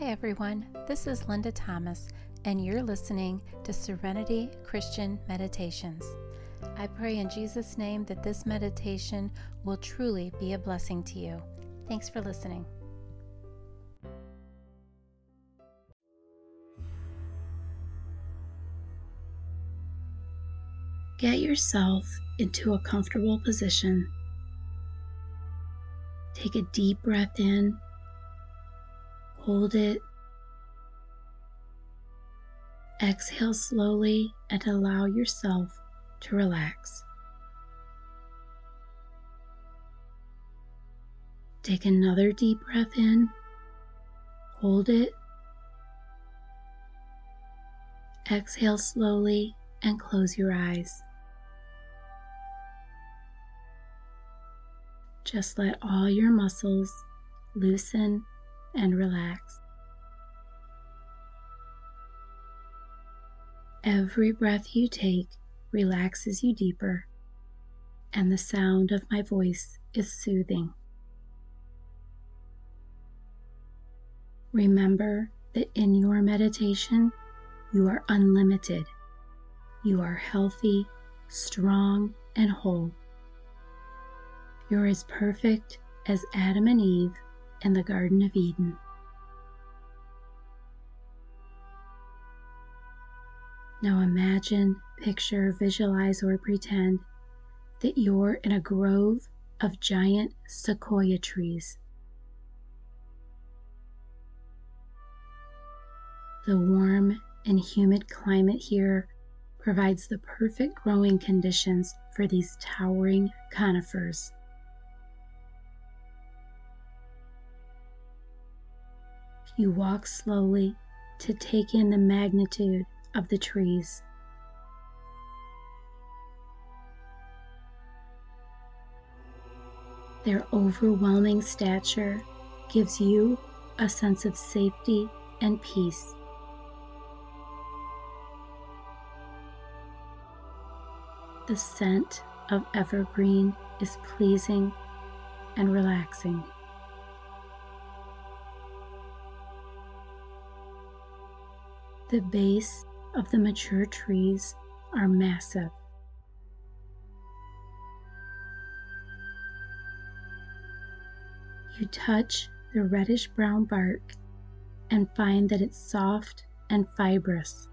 Hi, everyone. This is Linda Thomas, and you're listening to Serenity Christian Meditations. I pray in Jesus' name that this meditation will truly be a blessing to you. Thanks for listening. Get yourself into a comfortable position. Take a deep breath in Hold it. Exhale slowly and allow yourself to relax. Take another deep breath in. Hold it. Exhale slowly and close your eyes. Just let all your muscles loosen and relax. Every breath you take relaxes you deeper, and the sound of my voice is soothing. Remember that in your meditation, you are unlimited. You are healthy, strong, and whole. You're as perfect as Adam and Eve in the Garden of Eden. Now imagine, picture, visualize, or pretend that you're in a grove of giant sequoia trees. The warm and humid climate here provides the perfect growing conditions for these towering conifers. You walk slowly to take in the magnitude of the trees. Their overwhelming stature gives you a sense of safety and peace. The scent of evergreen is pleasing and relaxing. The base of the mature trees are massive. You touch the reddish brown bark and find that it's soft and fibrous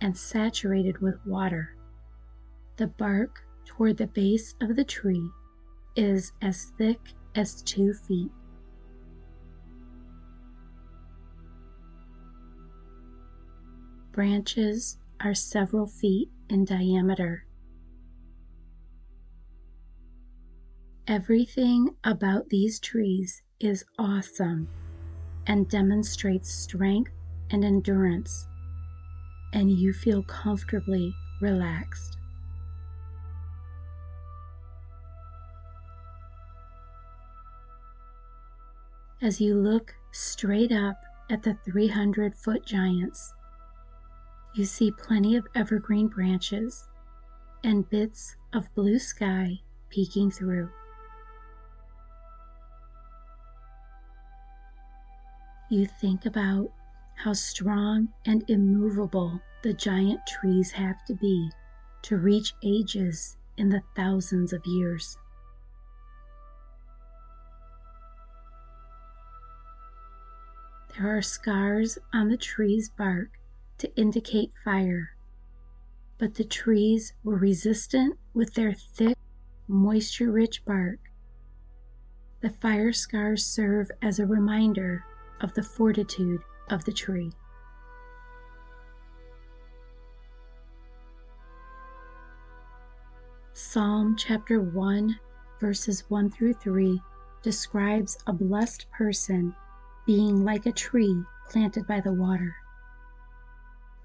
and saturated with water. The bark toward the base of the tree is as thick as two feet. Branches are several feet in diameter. Everything about these trees is awesome and demonstrates strength and endurance, and you feel comfortably relaxed. As you look straight up at the 300 foot giants, you see plenty of evergreen branches and bits of blue sky peeking through. You think about how strong and immovable the giant trees have to be to reach ages in the thousands of years. There are scars on the tree's bark to indicate fire, but the trees were resistant with their thick, moisture rich bark. The fire scars serve as a reminder of the fortitude of the tree. Psalm chapter 1, verses 1 through 3 describes a blessed person being like a tree planted by the water.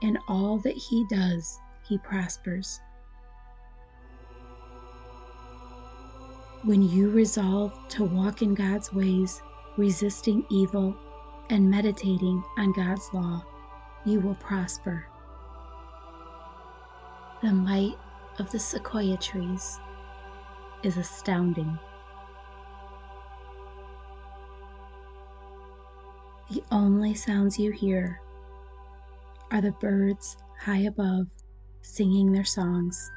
In all that he does, he prospers. When you resolve to walk in God's ways, resisting evil, and meditating on God's law, you will prosper. The might of the sequoia trees is astounding. The only sounds you hear are the birds high above singing their songs.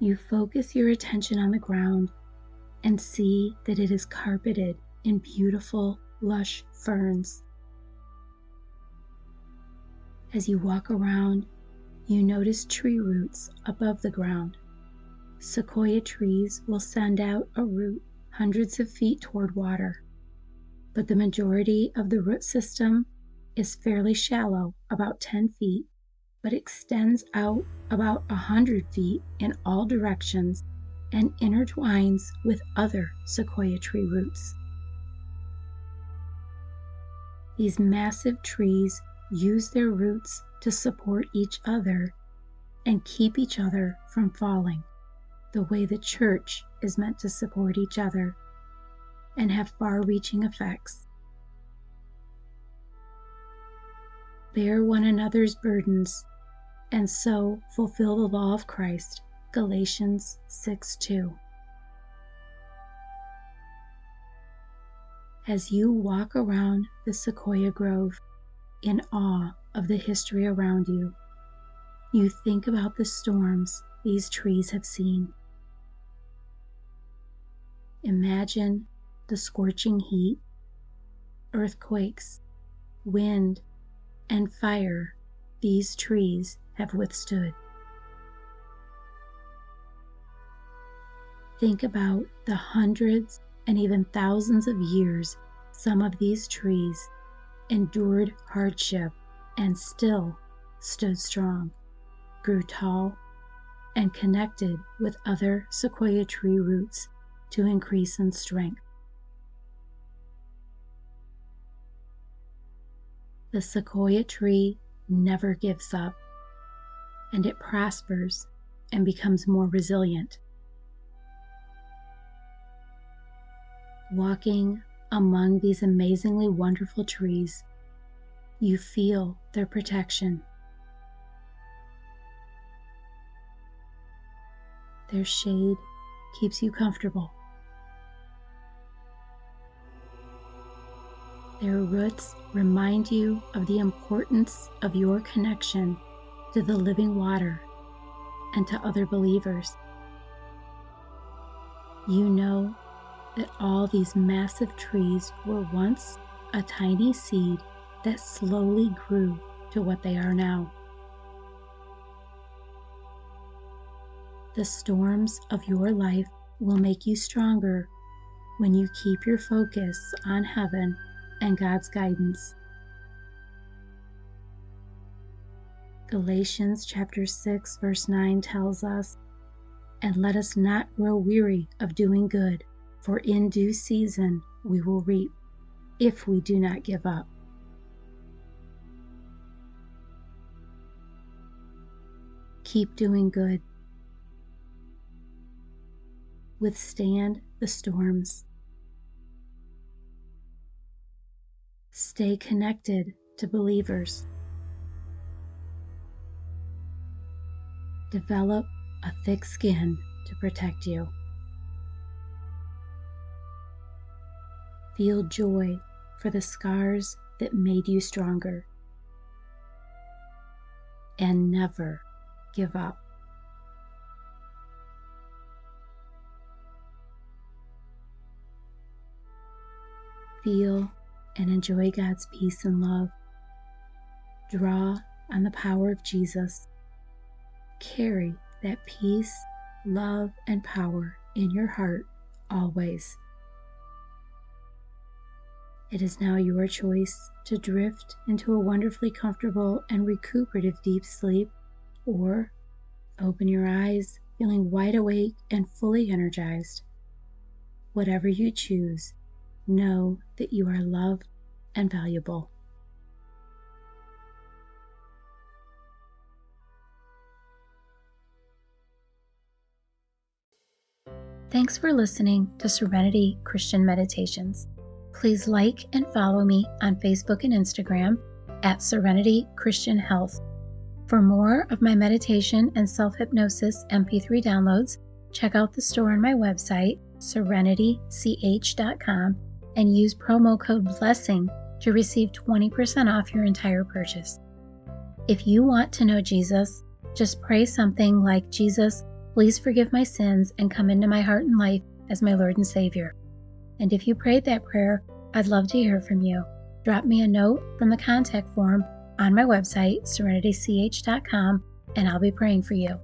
You focus your attention on the ground and see that it is carpeted in beautiful, lush ferns. As you walk around, you notice tree roots above the ground. Sequoia trees will send out a root hundreds of feet toward water, but the majority of the root system is fairly shallow, about 10 feet, but extends out about 100 feet in all directions and intertwines with other sequoia tree roots. These massive trees use their roots to support each other and keep each other from falling, the way the church is meant to support each other and have far reaching effects. Bear one another's burdens and so fulfill the law of Christ. Galatians 6 2. As you walk around the sequoia grove in awe of the history around you, you think about the storms these trees have seen. Imagine the scorching heat, earthquakes, wind, and fire these trees have withstood. Think about the hundreds and even thousands of years some of these trees endured hardship and still stood strong, grew tall, and connected with other sequoia tree roots to increase in strength. The sequoia tree never gives up and it prospers and becomes more resilient. Walking among these amazingly wonderful trees, you feel their protection. Their shade keeps you comfortable. Their roots remind you of the importance of your connection to the living water and to other believers. You know that all these massive trees were once a tiny seed that slowly grew to what they are now. The storms of your life will make you stronger when you keep your focus on heaven and God's guidance. Galatians chapter 6 verse 9 tells us, "And let us not grow weary of doing good, for in due season we will reap, if we do not give up." Keep doing good. Withstand the storms. Stay connected to believers. Develop a thick skin to protect you. Feel joy for the scars that made you stronger. And never give up. Feel and enjoy God's peace and love. Draw on the power of Jesus carry that peace, love, and power in your heart always. It is now your choice to drift into a wonderfully comfortable and recuperative deep sleep, or open your eyes feeling wide awake and fully energized whatever you choose, know that you are loved and valuable. Thanks for listening to Serenity Christian Meditations. Please like and follow me on Facebook and Instagram at Serenity Christian Health. For more of my meditation and self hypnosis MP3 downloads, check out the store on my website, serenitych.com, and use promo code BLESSING to receive 20% off your entire purchase. If you want to know Jesus, just pray something like, Jesus, please forgive my sins and come into my heart and life as my Lord and Savior. And if you prayed that prayer, I'd love to hear from you. Drop me a note from the contact form on my website, serenitych.com, and I'll be praying for you.